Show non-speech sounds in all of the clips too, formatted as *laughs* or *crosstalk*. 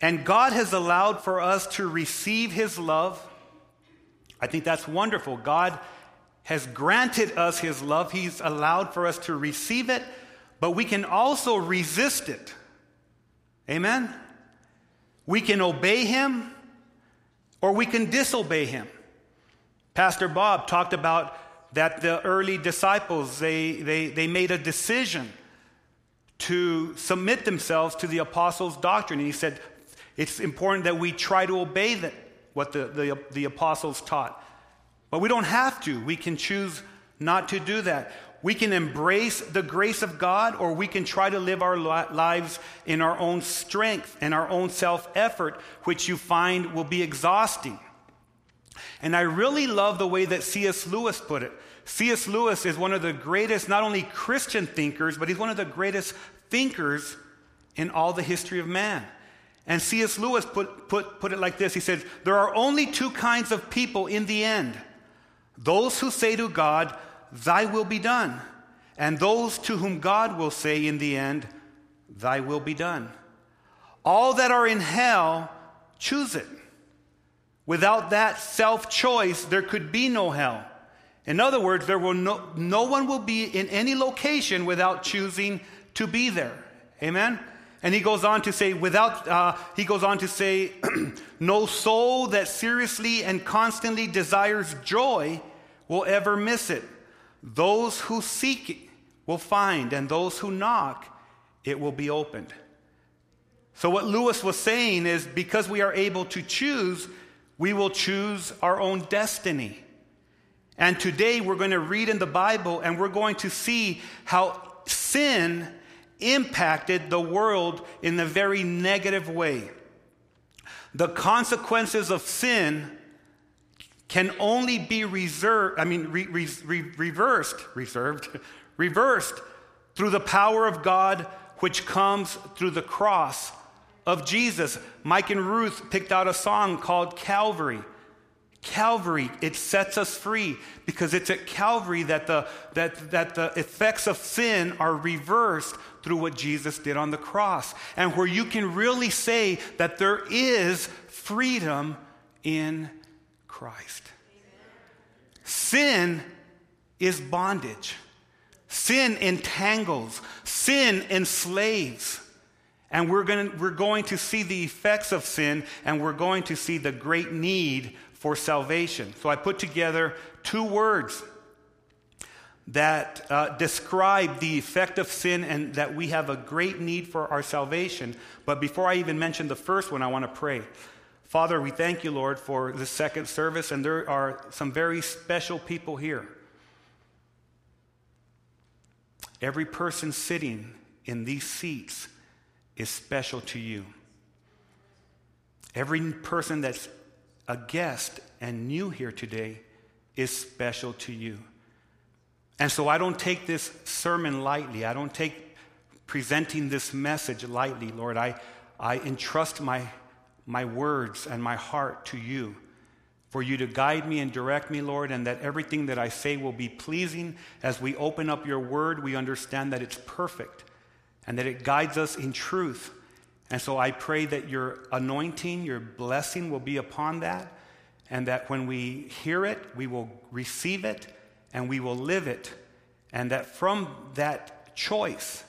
And God has allowed for us to receive His love. I think that's wonderful. God has granted us His love, He's allowed for us to receive it, but we can also resist it. Amen? We can obey Him or we can disobey Him. Pastor Bob talked about that the early disciples they, they, they made a decision to submit themselves to the apostles' doctrine. And he said, it's important that we try to obey the, what the, the, the apostles taught. But we don't have to. We can choose not to do that. We can embrace the grace of God, or we can try to live our lives in our own strength and our own self effort, which you find will be exhausting. And I really love the way that C.S. Lewis put it. C.S. Lewis is one of the greatest, not only Christian thinkers, but he's one of the greatest thinkers in all the history of man. And C.S. Lewis put, put, put it like this He says, There are only two kinds of people in the end those who say to God, Thy will be done, and those to whom God will say in the end, Thy will be done. All that are in hell choose it. Without that self choice, there could be no hell. In other words, there will no, no one will be in any location without choosing to be there. Amen? And he goes on to say, without, uh, he goes on to say, *clears throat* no soul that seriously and constantly desires joy will ever miss it. Those who seek it will find, and those who knock, it will be opened. So, what Lewis was saying is because we are able to choose, we will choose our own destiny. And today we're going to read in the Bible and we're going to see how sin impacted the world in a very negative way. The consequences of sin can only be reserved, I mean, re, re, re, reversed, reserved, *laughs* reversed through the power of God, which comes through the cross of Jesus. Mike and Ruth picked out a song called Calvary. Calvary, it sets us free because it's at Calvary that the, that, that the effects of sin are reversed through what Jesus did on the cross. And where you can really say that there is freedom in Christ. Sin is bondage, sin entangles, sin enslaves. And we're going, to, we're going to see the effects of sin, and we're going to see the great need for salvation. So I put together two words that uh, describe the effect of sin and that we have a great need for our salvation. But before I even mention the first one, I want to pray. Father, we thank you, Lord, for the second service, and there are some very special people here. Every person sitting in these seats is special to you. Every person that's a guest and new here today is special to you. And so I don't take this sermon lightly. I don't take presenting this message lightly, Lord. I, I entrust my, my words and my heart to you for you to guide me and direct me, Lord, and that everything that I say will be pleasing. As we open up your word, we understand that it's perfect and that it guides us in truth. And so I pray that your anointing, your blessing will be upon that, and that when we hear it, we will receive it and we will live it, and that from that choice,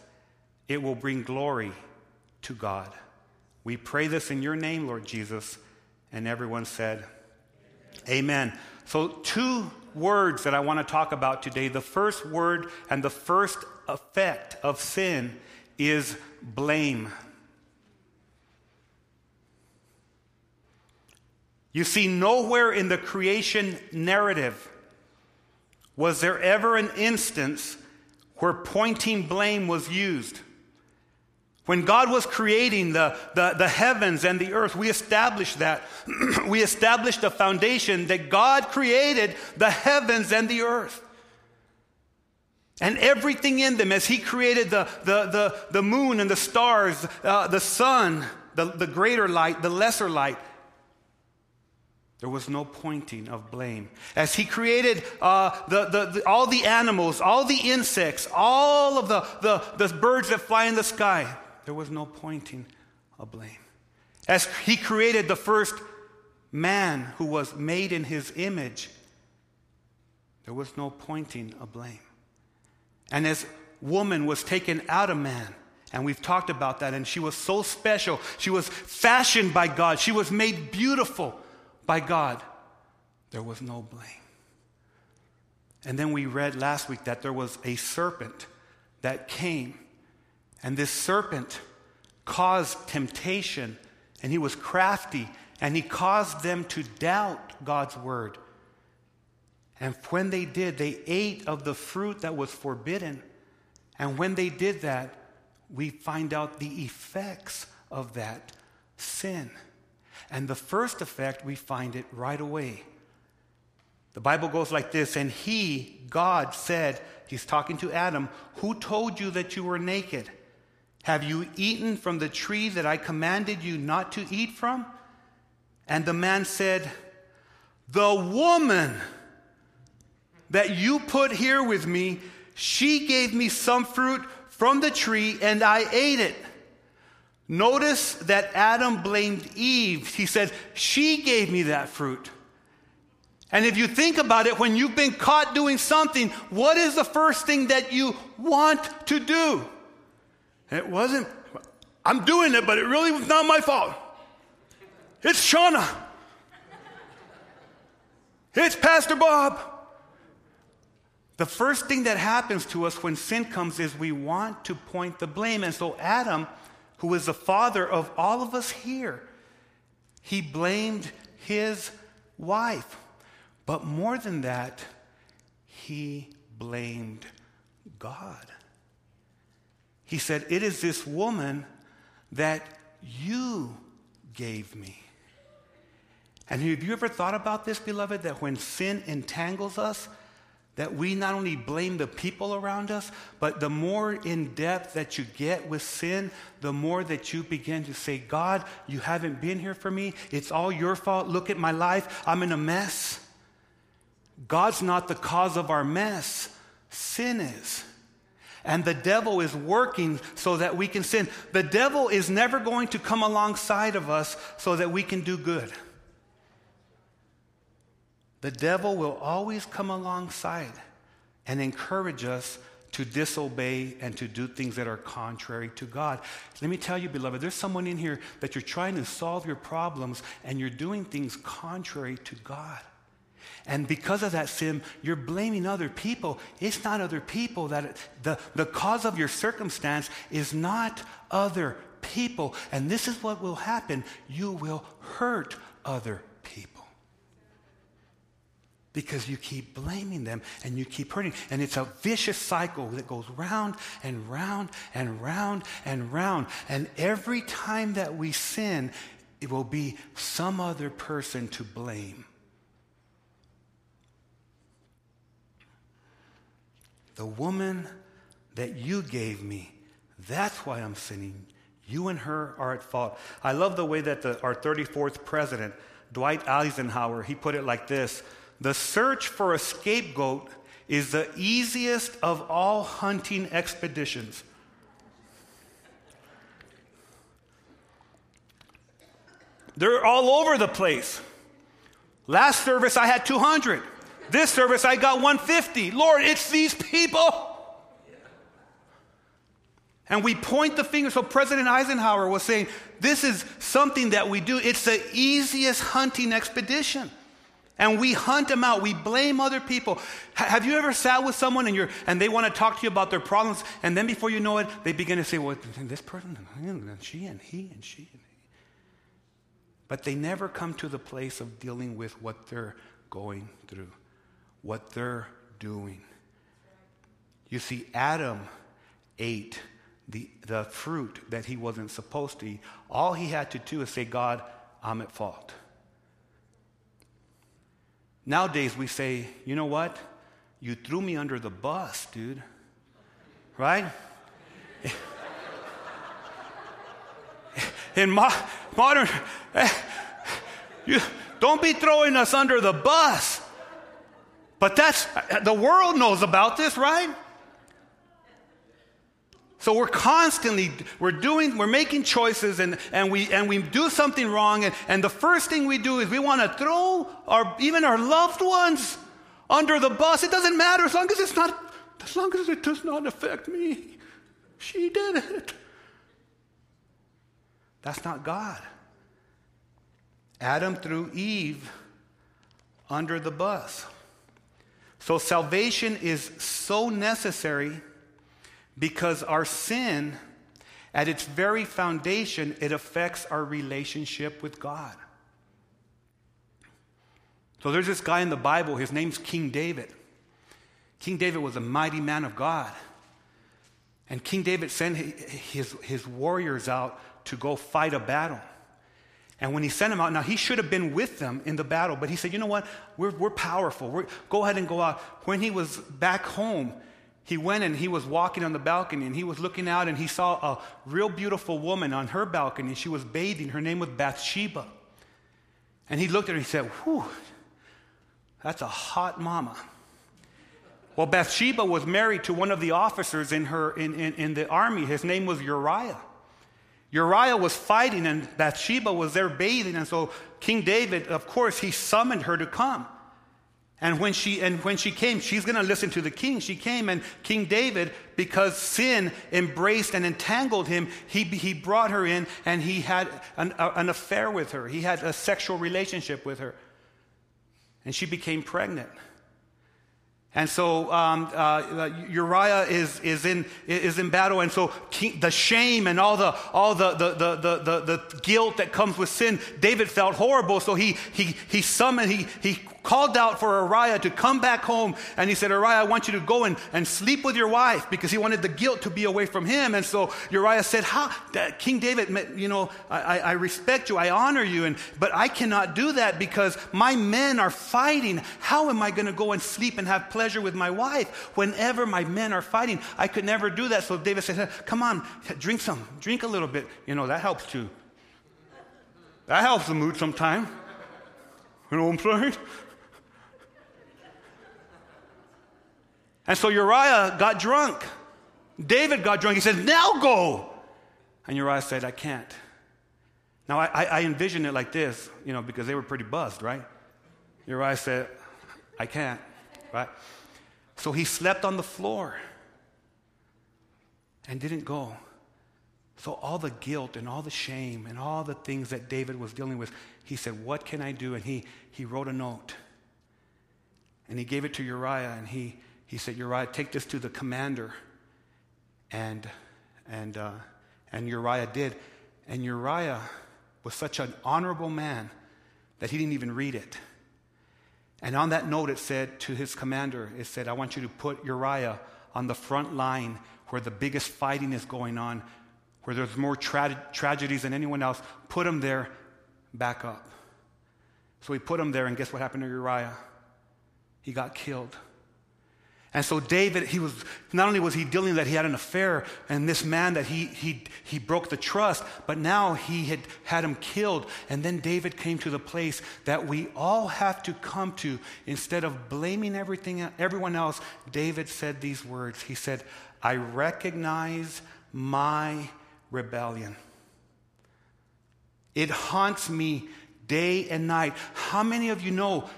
it will bring glory to God. We pray this in your name, Lord Jesus. And everyone said, Amen. Amen. So, two words that I want to talk about today. The first word and the first effect of sin is blame. You see, nowhere in the creation narrative was there ever an instance where pointing blame was used. When God was creating the, the, the heavens and the earth, we established that. *clears throat* we established a foundation that God created the heavens and the earth. And everything in them, as He created the, the, the, the moon and the stars, uh, the sun, the, the greater light, the lesser light, there was no pointing of blame. As he created uh, the, the, the, all the animals, all the insects, all of the, the, the birds that fly in the sky, there was no pointing of blame. As he created the first man who was made in his image, there was no pointing of blame. And as woman was taken out of man, and we've talked about that, and she was so special. She was fashioned by God, she was made beautiful by God, there was no blame. And then we read last week that there was a serpent that came, and this serpent caused temptation, and he was crafty, and he caused them to doubt God's word. And when they did, they ate of the fruit that was forbidden. And when they did that, we find out the effects of that sin. And the first effect, we find it right away. The Bible goes like this And he, God, said, He's talking to Adam, Who told you that you were naked? Have you eaten from the tree that I commanded you not to eat from? And the man said, The woman that you put here with me, she gave me some fruit from the tree, and I ate it. Notice that Adam blamed Eve. He said, She gave me that fruit. And if you think about it, when you've been caught doing something, what is the first thing that you want to do? it wasn't, I'm doing it, but it really was not my fault. It's Shauna. It's Pastor Bob. The first thing that happens to us when sin comes is we want to point the blame. And so Adam who is the father of all of us here, he blamed his wife. But more than that, he blamed God. He said, It is this woman that you gave me. And have you ever thought about this, beloved, that when sin entangles us, that we not only blame the people around us, but the more in depth that you get with sin, the more that you begin to say, God, you haven't been here for me. It's all your fault. Look at my life. I'm in a mess. God's not the cause of our mess, sin is. And the devil is working so that we can sin. The devil is never going to come alongside of us so that we can do good. The devil will always come alongside and encourage us to disobey and to do things that are contrary to God. Let me tell you, beloved, there's someone in here that you're trying to solve your problems and you're doing things contrary to God. And because of that sin, you're blaming other people. It's not other people that the, the cause of your circumstance is not other people. And this is what will happen you will hurt other because you keep blaming them and you keep hurting. And it's a vicious cycle that goes round and round and round and round. And every time that we sin, it will be some other person to blame. The woman that you gave me, that's why I'm sinning. You and her are at fault. I love the way that the, our 34th president, Dwight Eisenhower, he put it like this the search for a scapegoat is the easiest of all hunting expeditions. They're all over the place. Last service, I had 200. This service, I got 150. Lord, it's these people. And we point the finger. So President Eisenhower was saying, This is something that we do. It's the easiest hunting expedition and we hunt them out. We blame other people. H- have you ever sat with someone and, you're, and they want to talk to you about their problems, and then before you know it, they begin to say, well, this person, and she, and he, and she, and he. But they never come to the place of dealing with what they're going through, what they're doing. You see, Adam ate the, the fruit that he wasn't supposed to eat. All he had to do is say, God, I'm at fault. Nowadays, we say, you know what? You threw me under the bus, dude. Right? *laughs* In mo- modern, *laughs* you, don't be throwing us under the bus. But that's, the world knows about this, right? So we're constantly, we're doing, we're making choices and, and, we, and we do something wrong. And, and the first thing we do is we want to throw our, even our loved ones under the bus. It doesn't matter as long as it's not, as long as it does not affect me. She did it. That's not God. Adam threw Eve under the bus. So salvation is so necessary because our sin, at its very foundation, it affects our relationship with God. So there's this guy in the Bible, his name's King David. King David was a mighty man of God. And King David sent his, his warriors out to go fight a battle. And when he sent them out, now he should have been with them in the battle, but he said, you know what? We're, we're powerful. We're, go ahead and go out. When he was back home, he went and he was walking on the balcony and he was looking out and he saw a real beautiful woman on her balcony. She was bathing. Her name was Bathsheba. And he looked at her and he said, Whew, that's a hot mama. Well, Bathsheba was married to one of the officers in, her, in, in, in the army. His name was Uriah. Uriah was fighting and Bathsheba was there bathing. And so King David, of course, he summoned her to come. And when she, and when she came, she's going to listen to the king. She came, and King David, because sin embraced and entangled him, he, he brought her in and he had an, a, an affair with her. He had a sexual relationship with her. And she became pregnant. And so um, uh, Uriah is, is, in, is in battle. And so king, the shame and all, the, all the, the, the, the, the, guilt that comes with sin, David felt horrible. So he, he, he summoned, he, he called out for Uriah to come back home. And he said, Uriah, I want you to go and, and sleep with your wife because he wanted the guilt to be away from him. And so Uriah said, How? King David, you know, I, I respect you, I honor you, and, but I cannot do that because my men are fighting. How am I going to go and sleep and have pleasure with my wife whenever my men are fighting? I could never do that. So David said, Come on, drink some, drink a little bit. You know, that helps too. That helps the mood sometime. You know what I'm saying? And so Uriah got drunk. David got drunk. He said, Now go. And Uriah said, I can't. Now, I, I envision it like this, you know, because they were pretty buzzed, right? Uriah said, I can't, right? So he slept on the floor and didn't go. So, all the guilt and all the shame and all the things that David was dealing with, he said, What can I do? And he, he wrote a note. And he gave it to Uriah and he, he said, Uriah, take this to the commander. And, and, uh, and Uriah did. And Uriah was such an honorable man that he didn't even read it. And on that note, it said to his commander, it said, I want you to put Uriah on the front line where the biggest fighting is going on, where there's more tra- tragedies than anyone else. Put him there, back up. So he put him there, and guess what happened to Uriah? He got killed. And so David, he was not only was he dealing that he had an affair and this man that he he he broke the trust, but now he had had him killed. And then David came to the place that we all have to come to. Instead of blaming everything everyone else, David said these words. He said, I recognize my rebellion. It haunts me day and night. How many of you know?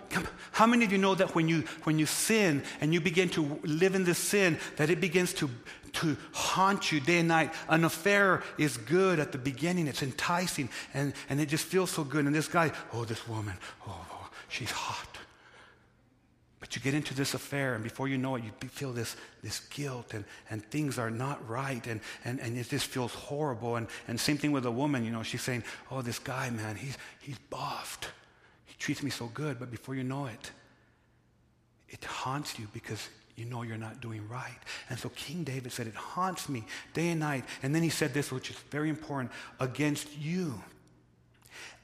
How many of you know that when you when you sin and you begin to live in this sin, that it begins to to haunt you day and night. An affair is good at the beginning. It's enticing and, and it just feels so good. And this guy, oh, this woman, oh, oh she's hot. You get into this affair, and before you know it, you feel this, this guilt, and, and things are not right, and, and, and it just feels horrible. And, and same thing with a woman, you know, she's saying, Oh, this guy, man, he's, he's buffed. He treats me so good, but before you know it, it haunts you because you know you're not doing right. And so King David said, It haunts me day and night. And then he said this, which is very important against you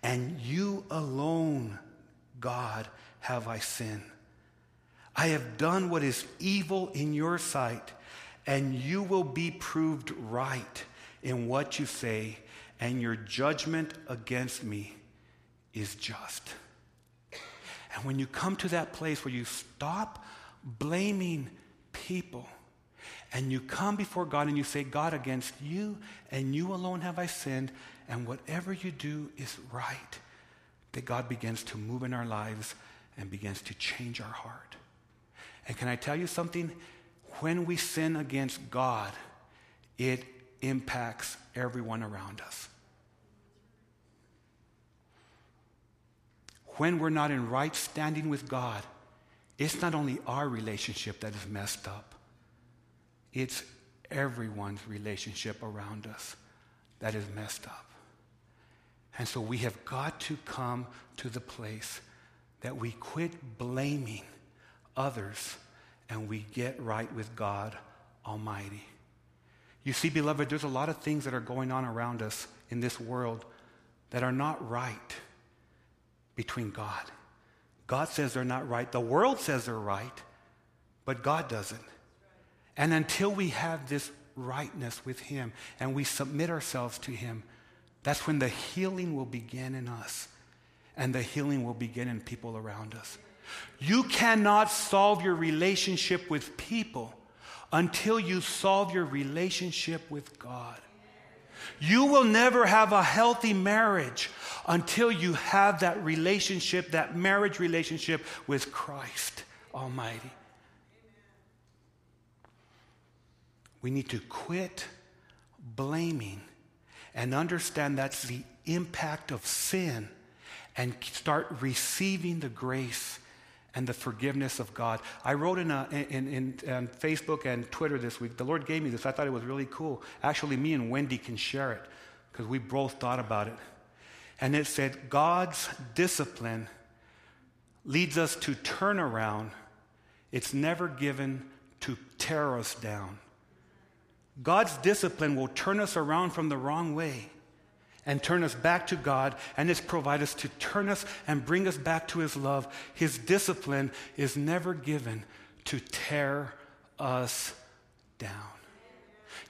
and you alone, God, have I sinned. I have done what is evil in your sight, and you will be proved right in what you say, and your judgment against me is just. And when you come to that place where you stop blaming people and you come before God and you say, God, against you and you alone have I sinned, and whatever you do is right, that God begins to move in our lives and begins to change our heart. And can I tell you something? When we sin against God, it impacts everyone around us. When we're not in right standing with God, it's not only our relationship that is messed up, it's everyone's relationship around us that is messed up. And so we have got to come to the place that we quit blaming others and we get right with God Almighty. You see, beloved, there's a lot of things that are going on around us in this world that are not right between God. God says they're not right. The world says they're right, but God doesn't. And until we have this rightness with Him and we submit ourselves to Him, that's when the healing will begin in us and the healing will begin in people around us. You cannot solve your relationship with people until you solve your relationship with God. You will never have a healthy marriage until you have that relationship, that marriage relationship with Christ Almighty. We need to quit blaming and understand that's the impact of sin and start receiving the grace and the forgiveness of God. I wrote in, a, in, in, in, um, Facebook and Twitter this week, the Lord gave me this. I thought it was really cool. Actually, me and Wendy can share it because we both thought about it. And it said, God's discipline leads us to turn around. It's never given to tear us down. God's discipline will turn us around from the wrong way and turn us back to God, and it's provide us to turn us and bring us back to His love. His discipline is never given to tear us down.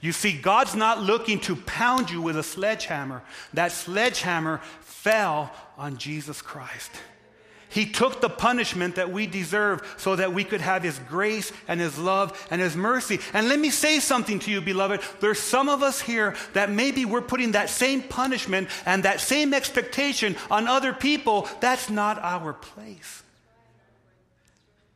You see, God's not looking to pound you with a sledgehammer. That sledgehammer fell on Jesus Christ. He took the punishment that we deserve so that we could have His grace and His love and His mercy. And let me say something to you, beloved. There's some of us here that maybe we're putting that same punishment and that same expectation on other people. That's not our place.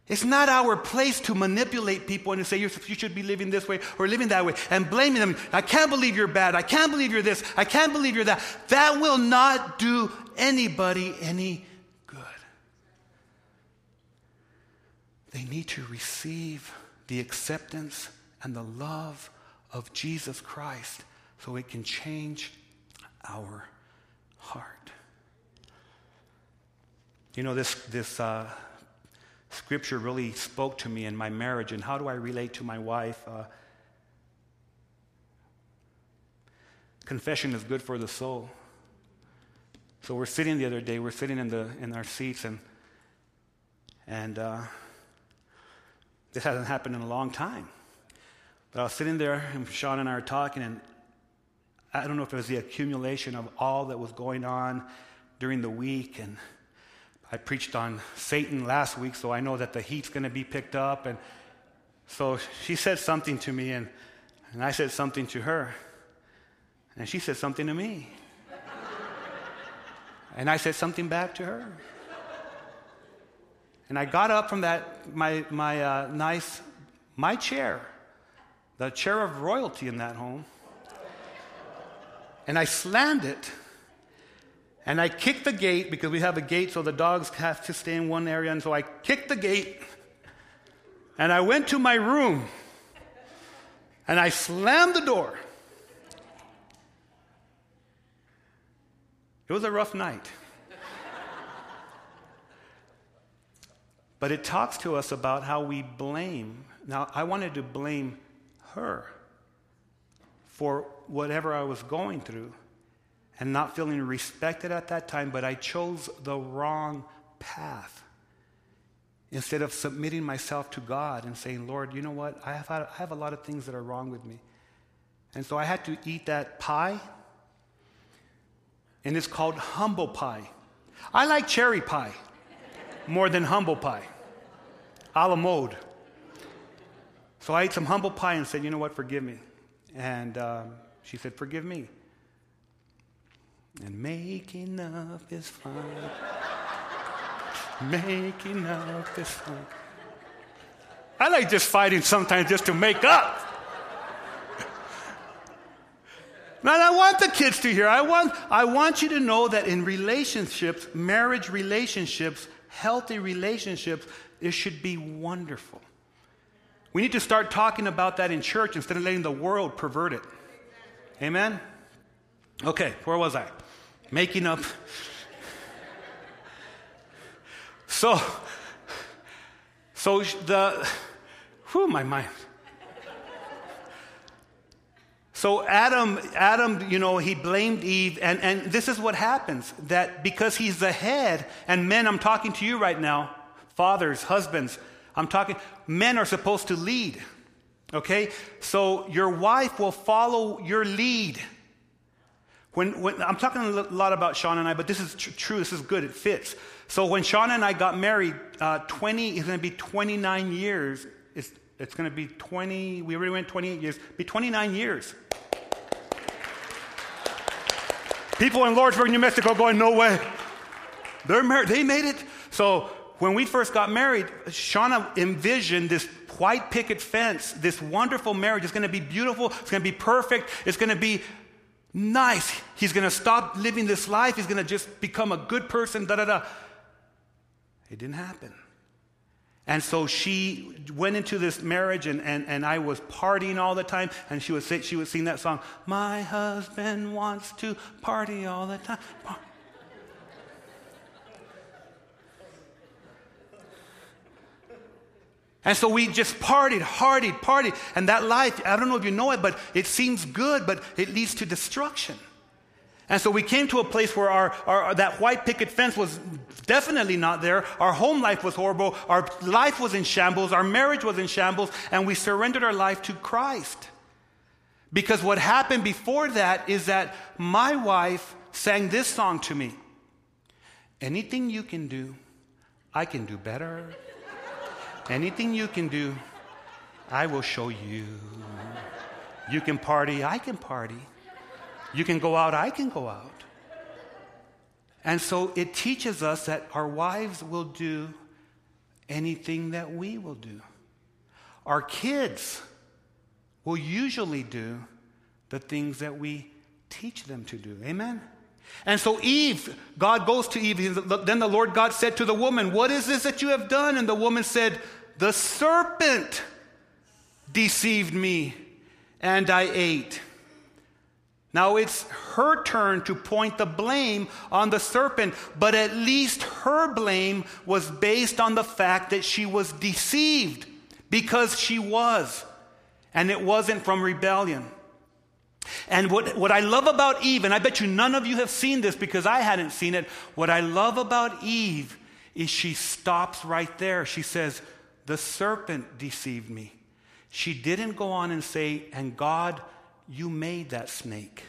It's not our place to manipulate people and to say you should be living this way or living that way and blaming them. I can't believe you're bad. I can't believe you're this. I can't believe you're that. That will not do anybody any They need to receive the acceptance and the love of Jesus Christ so it can change our heart. You know, this, this uh, scripture really spoke to me in my marriage, and how do I relate to my wife? Uh, confession is good for the soul. So we're sitting the other day, we're sitting in, the, in our seats, and, and uh, this hasn't happened in a long time. But I was sitting there, and Sean and I were talking, and I don't know if it was the accumulation of all that was going on during the week. And I preached on Satan last week, so I know that the heat's going to be picked up. And so she said something to me, and, and I said something to her. And she said something to me. and I said something back to her. And I got up from that, my, my uh, nice, my chair, the chair of royalty in that home, and I slammed it. And I kicked the gate because we have a gate so the dogs have to stay in one area. And so I kicked the gate and I went to my room and I slammed the door. It was a rough night. But it talks to us about how we blame Now, I wanted to blame her for whatever I was going through and not feeling respected at that time, but I chose the wrong path. Instead of submitting myself to God and saying, Lord, you know what? I have, I have a lot of things that are wrong with me. And so I had to eat that pie, and it's called humble pie. I like cherry pie more than humble pie, a la mode. So I ate some humble pie and said, You know what? Forgive me. And um, she said, Forgive me. And making up is fine. *laughs* making up is fine. I like just fighting sometimes just to make up. *laughs* Now, I want the kids to hear. I want, I want you to know that in relationships, marriage relationships, healthy relationships, it should be wonderful. We need to start talking about that in church instead of letting the world pervert it. Amen? Okay, where was I? Making up. *laughs* So, so the, whew, my mind. So Adam, Adam, you know, he blamed Eve, and, and this is what happens that because he's the head, and men, I'm talking to you right now, fathers, husbands, I'm talking, men are supposed to lead. Okay? So your wife will follow your lead. When, when, I'm talking a lot about Sean and I, but this is tr- true. This is good. It fits. So when Sean and I got married, uh, 20 is going to be 29 years. It's, it's going to be 20. We already went 28 years. Be 29 years. People in Lordsburg, New Mexico, going, no way. They're married. They made it. So when we first got married, Shauna envisioned this white picket fence, this wonderful marriage. It's going to be beautiful. It's going to be perfect. It's going to be nice. He's going to stop living this life. He's going to just become a good person. Da da da. It didn't happen. And so she went into this marriage, and, and, and I was partying all the time. And she would, say, she would sing that song, My husband wants to party all the time. And so we just partied, partied, partied. And that life, I don't know if you know it, but it seems good, but it leads to destruction. And so we came to a place where our, our, that white picket fence was definitely not there. Our home life was horrible. Our life was in shambles. Our marriage was in shambles. And we surrendered our life to Christ. Because what happened before that is that my wife sang this song to me Anything you can do, I can do better. Anything you can do, I will show you. You can party, I can party. You can go out, I can go out. And so it teaches us that our wives will do anything that we will do. Our kids will usually do the things that we teach them to do. Amen? And so Eve, God goes to Eve. Then the Lord God said to the woman, What is this that you have done? And the woman said, The serpent deceived me, and I ate. Now it's her turn to point the blame on the serpent, but at least her blame was based on the fact that she was deceived because she was, and it wasn't from rebellion. And what, what I love about Eve, and I bet you none of you have seen this because I hadn't seen it, what I love about Eve is she stops right there. She says, The serpent deceived me. She didn't go on and say, And God you made that snake.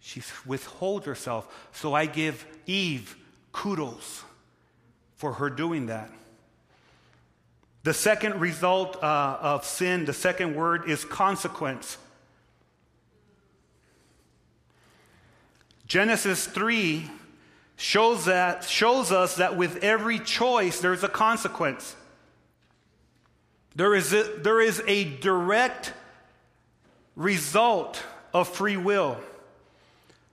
She withholds herself. So I give Eve kudos for her doing that. The second result uh, of sin, the second word is consequence. Genesis 3 shows, that, shows us that with every choice there's a consequence. There is a, there is a direct result of free will.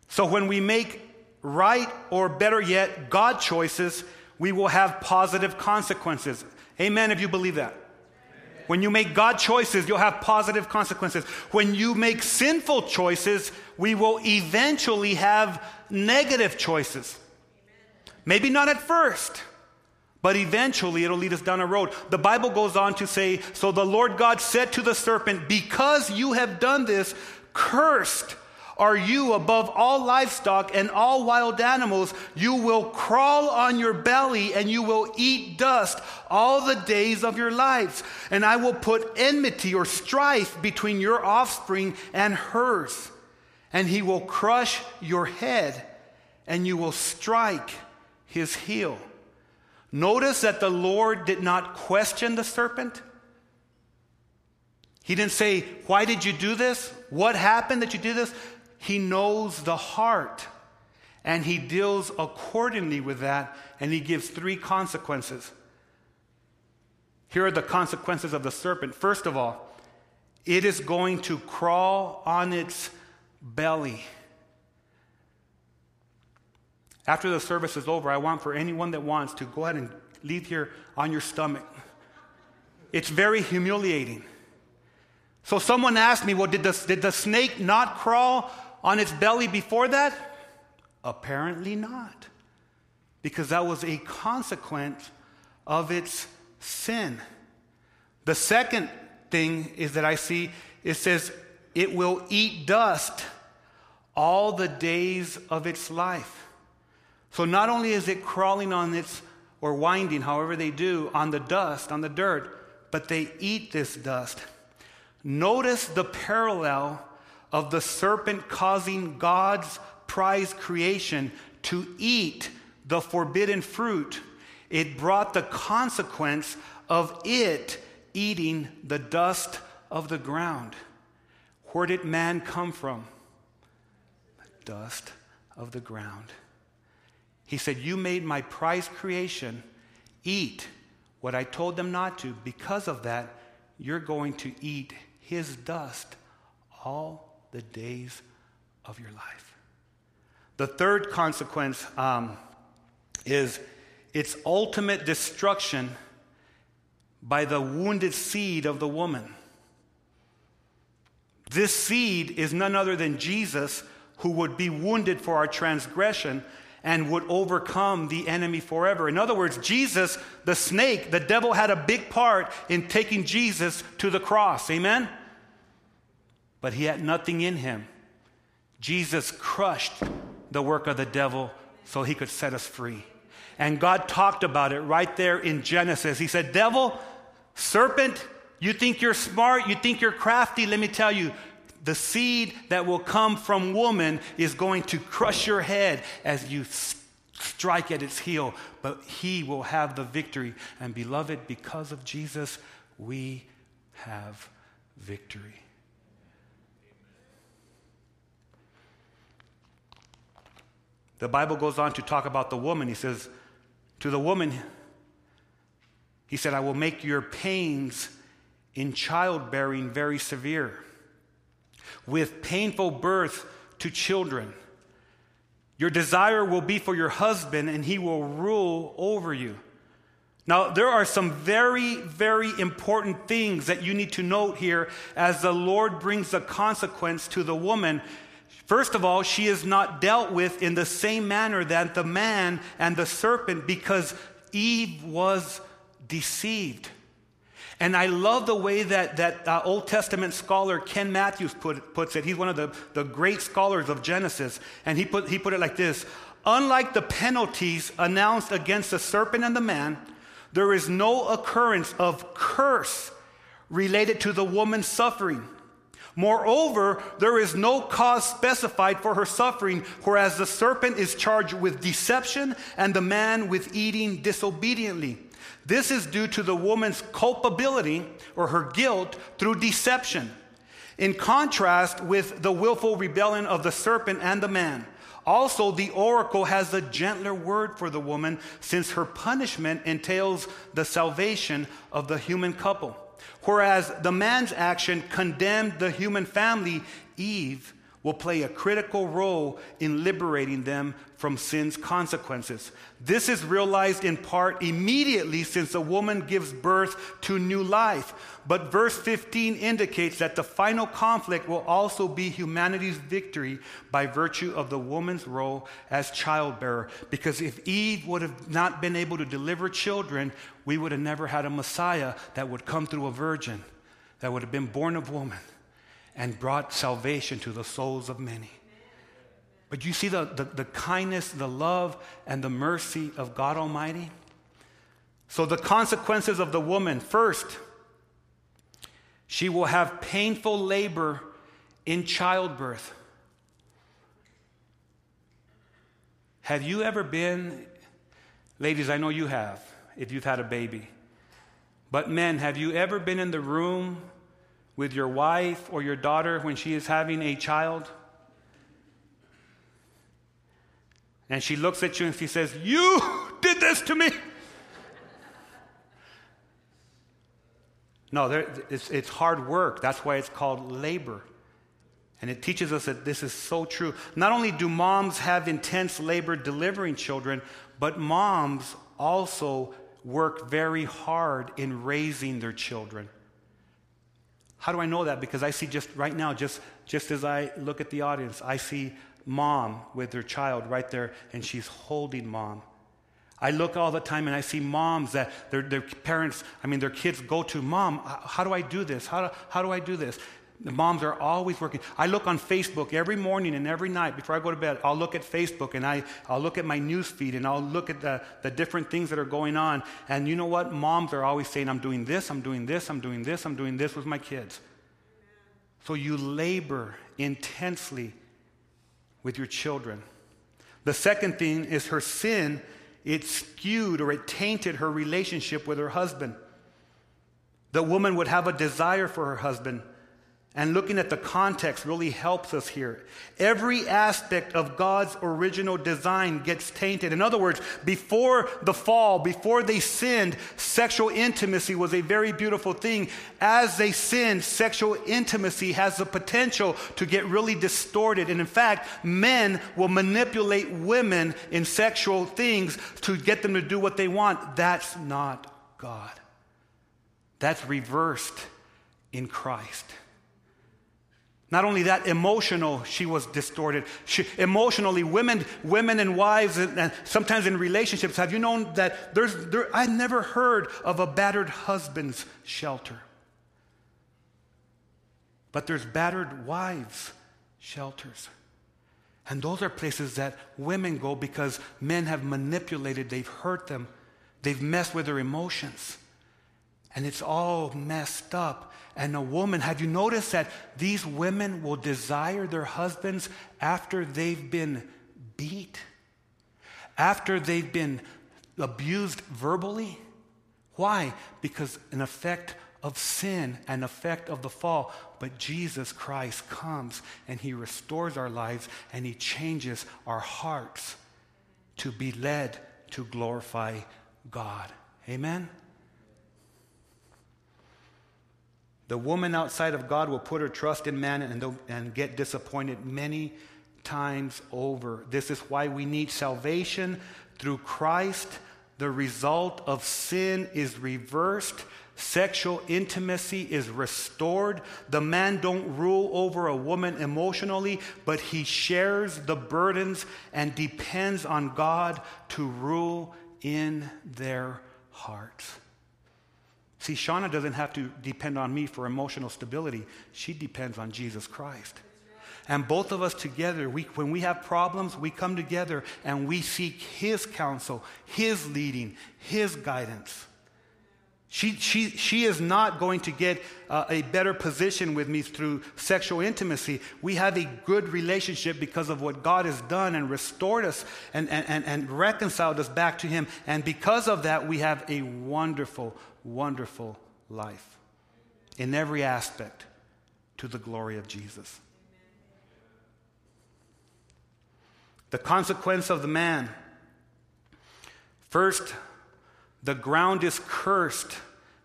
So when we make right or better yet, God choices, we will have positive consequences. Amen if you believe that. When you make God choices, you'll have positive consequences. When you make sinful choices, we will eventually have negative choices. Maybe not at first, but eventually it'll lead us down a road. The Bible goes on to say, So the Lord God said to the serpent, Because you have done this, cursed are you above all livestock and all wild animals. You will crawl on your belly and you will eat dust all the days of your lives. And I will put enmity or strife between your offspring and hers. And he will crush your head and you will strike his heel. Notice that the Lord did not question the serpent. He didn't say, Why did you do this? What happened that you did this? He knows the heart and he deals accordingly with that, and he gives three consequences. Here are the consequences of the serpent. First of all, it is going to crawl on its belly. After the service is over, I want for anyone that wants to go ahead and leave here on your stomach. It's very humiliating. So someone asked me, well, did the, did the snake not crawl on its belly before that? Apparently not. Because that was a consequence of its sin. The second thing is that I see it says, it will eat dust all the days of its life. So not only is it crawling on its, or winding, however they do, on the dust, on the dirt, but they eat this dust. Notice the parallel of the serpent causing God's prized creation to eat the forbidden fruit. It brought the consequence of it eating the dust of the ground. Where did man come from? The dust of the ground. He said, You made my prized creation eat what I told them not to. Because of that, you're going to eat his dust all the days of your life. The third consequence um, is its ultimate destruction by the wounded seed of the woman. This seed is none other than Jesus, who would be wounded for our transgression and would overcome the enemy forever. In other words, Jesus, the snake, the devil had a big part in taking Jesus to the cross. Amen? But he had nothing in him. Jesus crushed the work of the devil so he could set us free. And God talked about it right there in Genesis. He said, Devil, serpent, you think you're smart, you think you're crafty. Let me tell you, the seed that will come from woman is going to crush your head as you strike at its heel, but he will have the victory. And beloved, because of Jesus, we have victory. The Bible goes on to talk about the woman. He says, To the woman, he said, I will make your pains in childbearing very severe with painful birth to children. Your desire will be for your husband, and he will rule over you. Now, there are some very, very important things that you need to note here as the Lord brings the consequence to the woman. First of all, she is not dealt with in the same manner that the man and the serpent because Eve was deceived. And I love the way that, that uh, Old Testament scholar Ken Mathews put, puts it. He's one of the, the great scholars of Genesis. And he put, he put it like this Unlike the penalties announced against the serpent and the man, there is no occurrence of curse related to the woman's suffering. Moreover, there is no cause specified for her suffering, whereas the serpent is charged with deception and the man with eating disobediently. This is due to the woman's culpability or her guilt through deception, in contrast with the willful rebellion of the serpent and the man. Also, the oracle has a gentler word for the woman since her punishment entails the salvation of the human couple. Whereas the man's action condemned the human family, Eve will play a critical role in liberating them from sin's consequences. This is realized in part immediately since a woman gives birth to new life. But verse 15 indicates that the final conflict will also be humanity's victory by virtue of the woman's role as childbearer. Because if Eve would have not been able to deliver children, we would have never had a Messiah that would come through a virgin, that would have been born of woman and brought salvation to the souls of many. But you see the, the, the, kindness, the love, and the mercy of God Almighty? So, the consequences of the woman first, she will have painful labor in childbirth. Have you ever been, ladies, I know you have, if you've had a baby. But men, have you ever been in the room with your wife or your daughter when she is having a child? And she looks at you and she says, You did this to me. No, there, it's, it's hard work. That's why it's called labor. And it teaches us that this is so true. Not only do moms have intense labor delivering children, but moms also work very hard in raising their children. How do I know that? Because I see just right now, just, just as I look at the audience, I see mom with her child right there, and she's holding mom. I look all the time and I see moms that their, their parents, I mean, their kids go to, Mom, how do I do this? How do, how do I do this? The moms are always working. I look on Facebook every morning and every night before I go to bed. I'll look at Facebook and I, I'll look at my news feed and I'll look at the, the different things that are going on. And you know what? Moms are always saying, I'm doing this, I'm doing this, I'm doing this, I'm doing this with my kids. So you labor intensely with your children. The second thing is her sin, it skewed or it tainted her relationship with her husband. The woman would have a desire for her husband and looking at the context really helps us here. Every aspect of God's original design gets tainted. In other words, before the fall, before they sinned, sexual intimacy was a very beautiful thing. As they sinned, sexual intimacy has the potential to get really distorted. And in fact, men will manipulate women in sexual things to get them to do what they want. That's not God. That's reversed in Christ. Not only that, emotional, she was distorted. She, emotionally, women, women and wives, and, and, sometimes in relationships, have you known that there's, there, I never heard of a battered husband's shelter. But there's battered wives' shelters. And those are places that women go because men have manipulated, they've hurt them, they've messed with their emotions. And it's all messed up and a woman. Have you noticed that these women will desire their husbands after they've been beat, after they've been abused verbally? Why? Because an effect of sin, an effect of the fall. But Jesus Christ comes and he restores our lives and he changes our hearts to be led to glorify God. Amen? The woman outside of God will put her trust in man and, and get disappointed many times over. This is why we need salvation through Christ. The result of sin is reversed. Sexual intimacy is restored. The man don't rule over a woman emotionally, but he shares the burdens and depends on God to rule in their hearts. See, Shauna doesn't have to depend on me for emotional stability. She depends on Jesus Christ. And both of us together, we, when we have problems, we come together and we seek His counsel, His leading, His guidance. She, she, she is not going to get uh, a better position with me through sexual intimacy. We have a good relationship because of what God has done and restored us and, and, and reconciled us back to Him. And because of that, we have a wonderful, wonderful life in every aspect to the glory of Jesus. The consequence of the man. First, the ground is cursed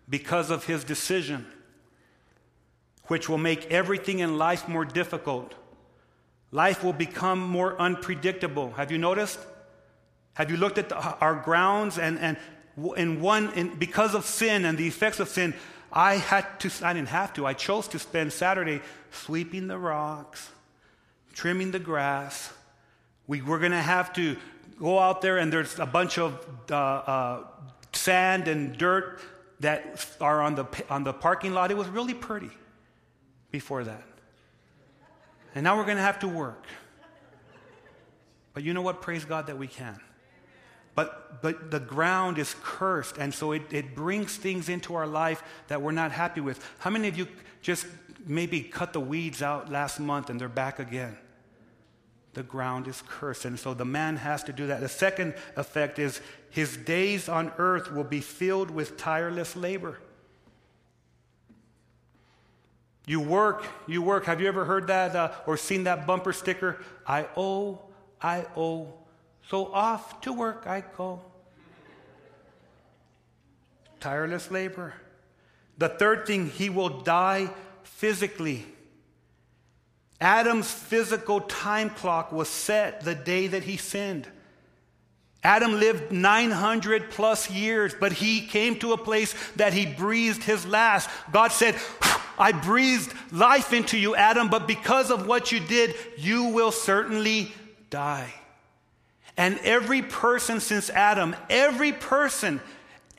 because of his decision, which will make everything in life more difficult. Life will become more unpredictable. Have you noticed? Have you looked at the, our grounds and, and in one, in, because of sin and the effects of sin, I had to, I didn't have to, I chose to spend Saturday sweeping the rocks, trimming the grass. We were going to have to go out there and there's a bunch of uh, uh, sand and dirt that are on the, on the parking lot. It was really pretty before that. And now we're going to have to work. But you know what? Praise God that we can. But, but the ground is cursed, and so it, it brings things into our life that we're not happy with. How many of you just maybe cut the weeds out last month and they're back again? The ground is cursed, and so the man has to do that. The second effect is his days on earth will be filled with tireless labor. You work, you work. Have you ever heard that uh, or seen that bumper sticker? I owe, I owe. So off to work I go. Tireless labor. The third thing, he will die physically. Adam's physical time clock was set the day that he sinned. Adam lived 900 plus years, but he came to a place that he breathed his last. God said, I breathed life into you, Adam, but because of what you did, you will certainly die. And every person since Adam, every person,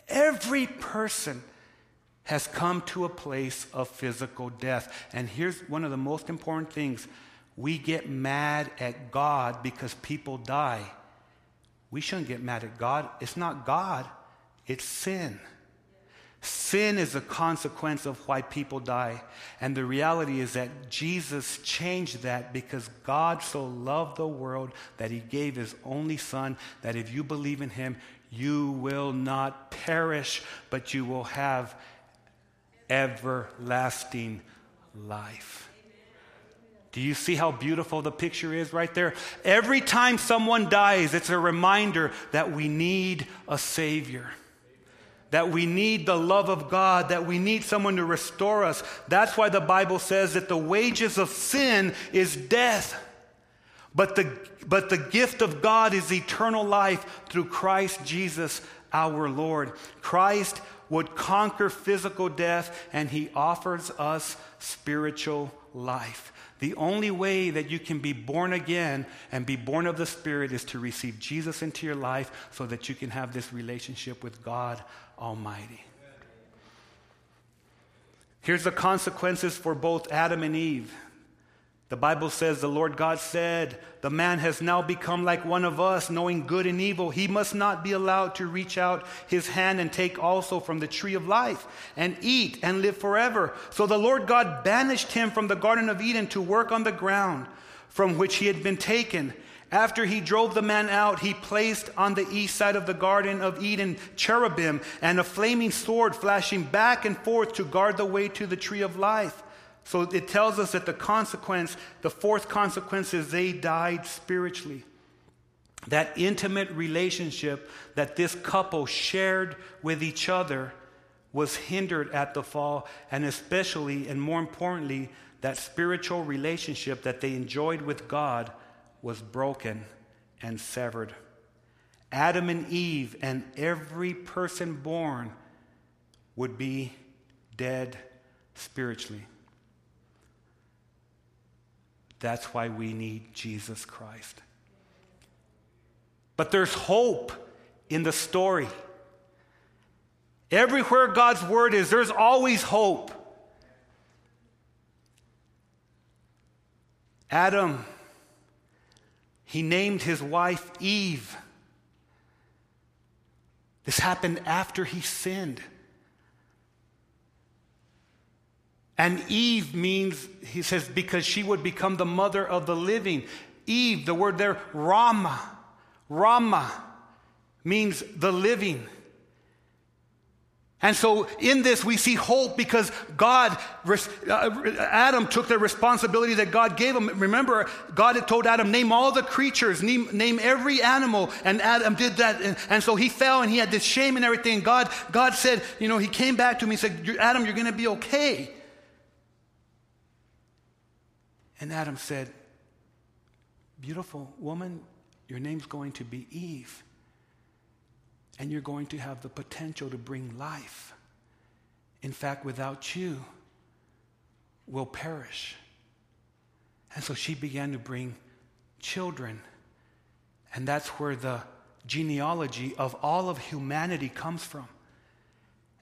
every person has come to a place of physical death. And here's one of the most important things we get mad at God because people die. We shouldn't get mad at God. It's not God, it's sin. Sin is a consequence of why people die. And the reality is that Jesus changed that because God so loved the world that he gave his only Son, that if you believe in him, you will not perish, but you will have everlasting life. Do you see how beautiful the picture is right there? Every time someone dies, it's a reminder that we need a Savior that we need the love of God, that we need someone to restore us. That's why the Bible says that the wages of sin is death. But the, but the gift of God is eternal life through Christ Jesus our Lord. Christ would conquer physical death, and he offers us spiritual life. The only way that you can be born again and be born of the Spirit is to receive Jesus into your life so that you can have this relationship with God Almighty. Here's the consequences for both Adam and Eve. The Bible says the Lord God said, The man has now become like one of us, knowing good and evil. He must not be allowed to reach out his hand and take also from the tree of life and eat and live forever. So the Lord God banished him from the Garden of Eden to work on the ground from which he had been taken. After he drove the man out, he placed on the east side of the Garden of Eden cherubim and a flaming sword flashing back and forth to guard the way to the tree of life. So it tells us that the consequence, the fourth consequence is they died spiritually. That intimate relationship that this couple shared with each other was hindered at the fall, and especially, and more importantly, that spiritual relationship that they enjoyed with God was broken and severed. Adam and Eve and every person born would be dead spiritually. That's why we need Jesus Christ. But there's hope in the story. Everywhere God's word is, there's always hope. Adam he named his wife Eve. This happened after he sinned. And Eve means, he says, because she would become the mother of the living. Eve, the word there, Rama, Rama, means the living. And so in this, we see hope because God, uh, Adam took the responsibility that God gave him. Remember, God had told Adam, name all the creatures, name, name every animal. And Adam did that. And, so he fell and he had this shame and everything. God, God said, you know, he came back to me and said, Adam, you're going to be okay. And Adam said, Beautiful woman, your name's going to be Eve. And you're going to have the potential to bring life. In fact, without you, we'll perish. And so she began to bring children. And that's where the genealogy of all of humanity comes from.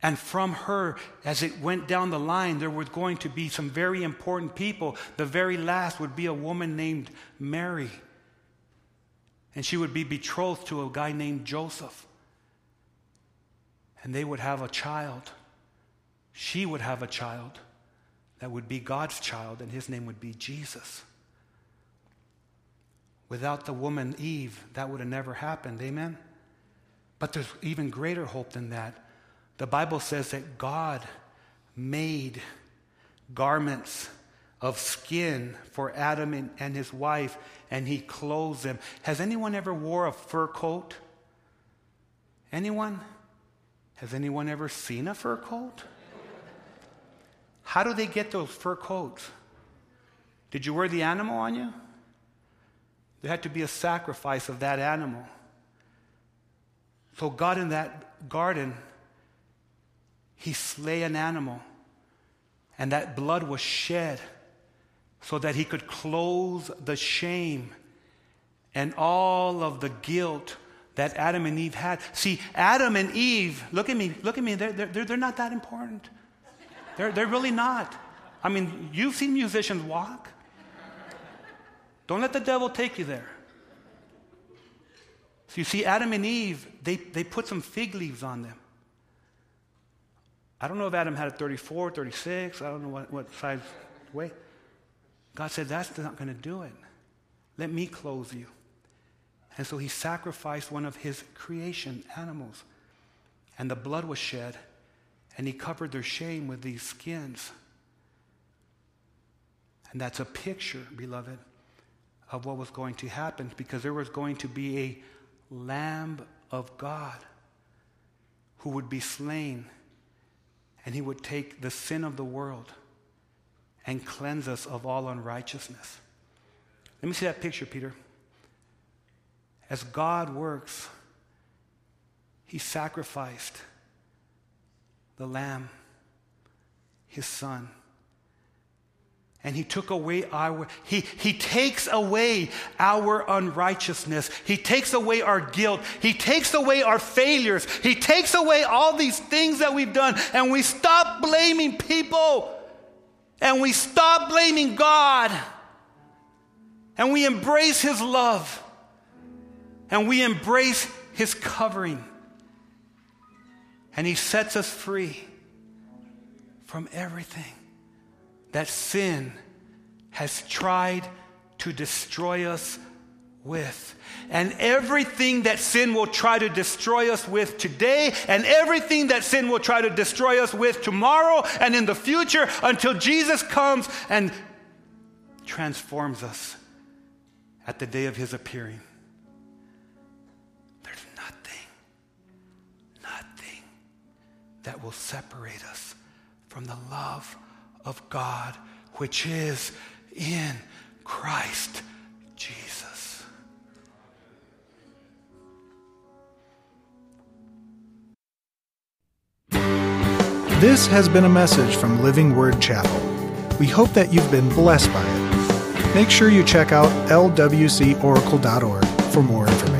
And from her, as it went down the line, there was going to be some very important people. The very last would be a woman named Mary. And she would be betrothed to a guy named Joseph. And they would have a child. She would have a child that would be God's child, and his name would be Jesus. Without the woman Eve, that would have never happened. Amen? But there's even greater hope than that the Bible says that God made garments of skin for Adam and, and, his wife, and he clothed them. Has anyone ever wore a fur coat? Anyone? Has anyone ever seen a fur coat? How do they get those fur coats? Did you wear the animal on you? There had to be a sacrifice of that animal. So God in that garden he slay an animal, and that blood was shed so that he could clothe the shame and all of the guilt that Adam and Eve had. See, Adam and Eve, look at me, look at me, they're, they're, they're not that important. They're, they're really not. I mean, you've seen musicians walk. Don't let the devil take you there. So you see, Adam and Eve, they, they put some fig leaves on them. I don't know if Adam had a 34, 36, I don't know what, what size weight. God said, That's not going to do it. Let me clothe you. And so he sacrificed one of his creation animals, and the blood was shed, and he covered their shame with these skins. And that's a picture, beloved, of what was going to happen because there was going to be a Lamb of God who would be slain and he would take the sin of the world and cleanse us of all unrighteousness. Let me see that picture, Peter. As God works, he sacrificed the lamb, his son and he took away our he, he takes away our unrighteousness. He takes away our guilt. He takes away our failures. He takes away all these things that we've done. And we stop blaming people. And we stop blaming god. And we embrace his love. And we embrace his covering. And he sets us free from everything that sin has tried to destroy us with. And everything that sin will try to destroy us with today, and everything that sin will try to destroy us with tomorrow and in the future until Jesus comes and transforms us at the day of his appearing. There's nothing, nothing that will separate us from the love of God, which is in Christ Jesus. This has been a message from Living Word Chapel. We hope that you've been blessed by it. Make sure you check out lwcoracle.org for more information.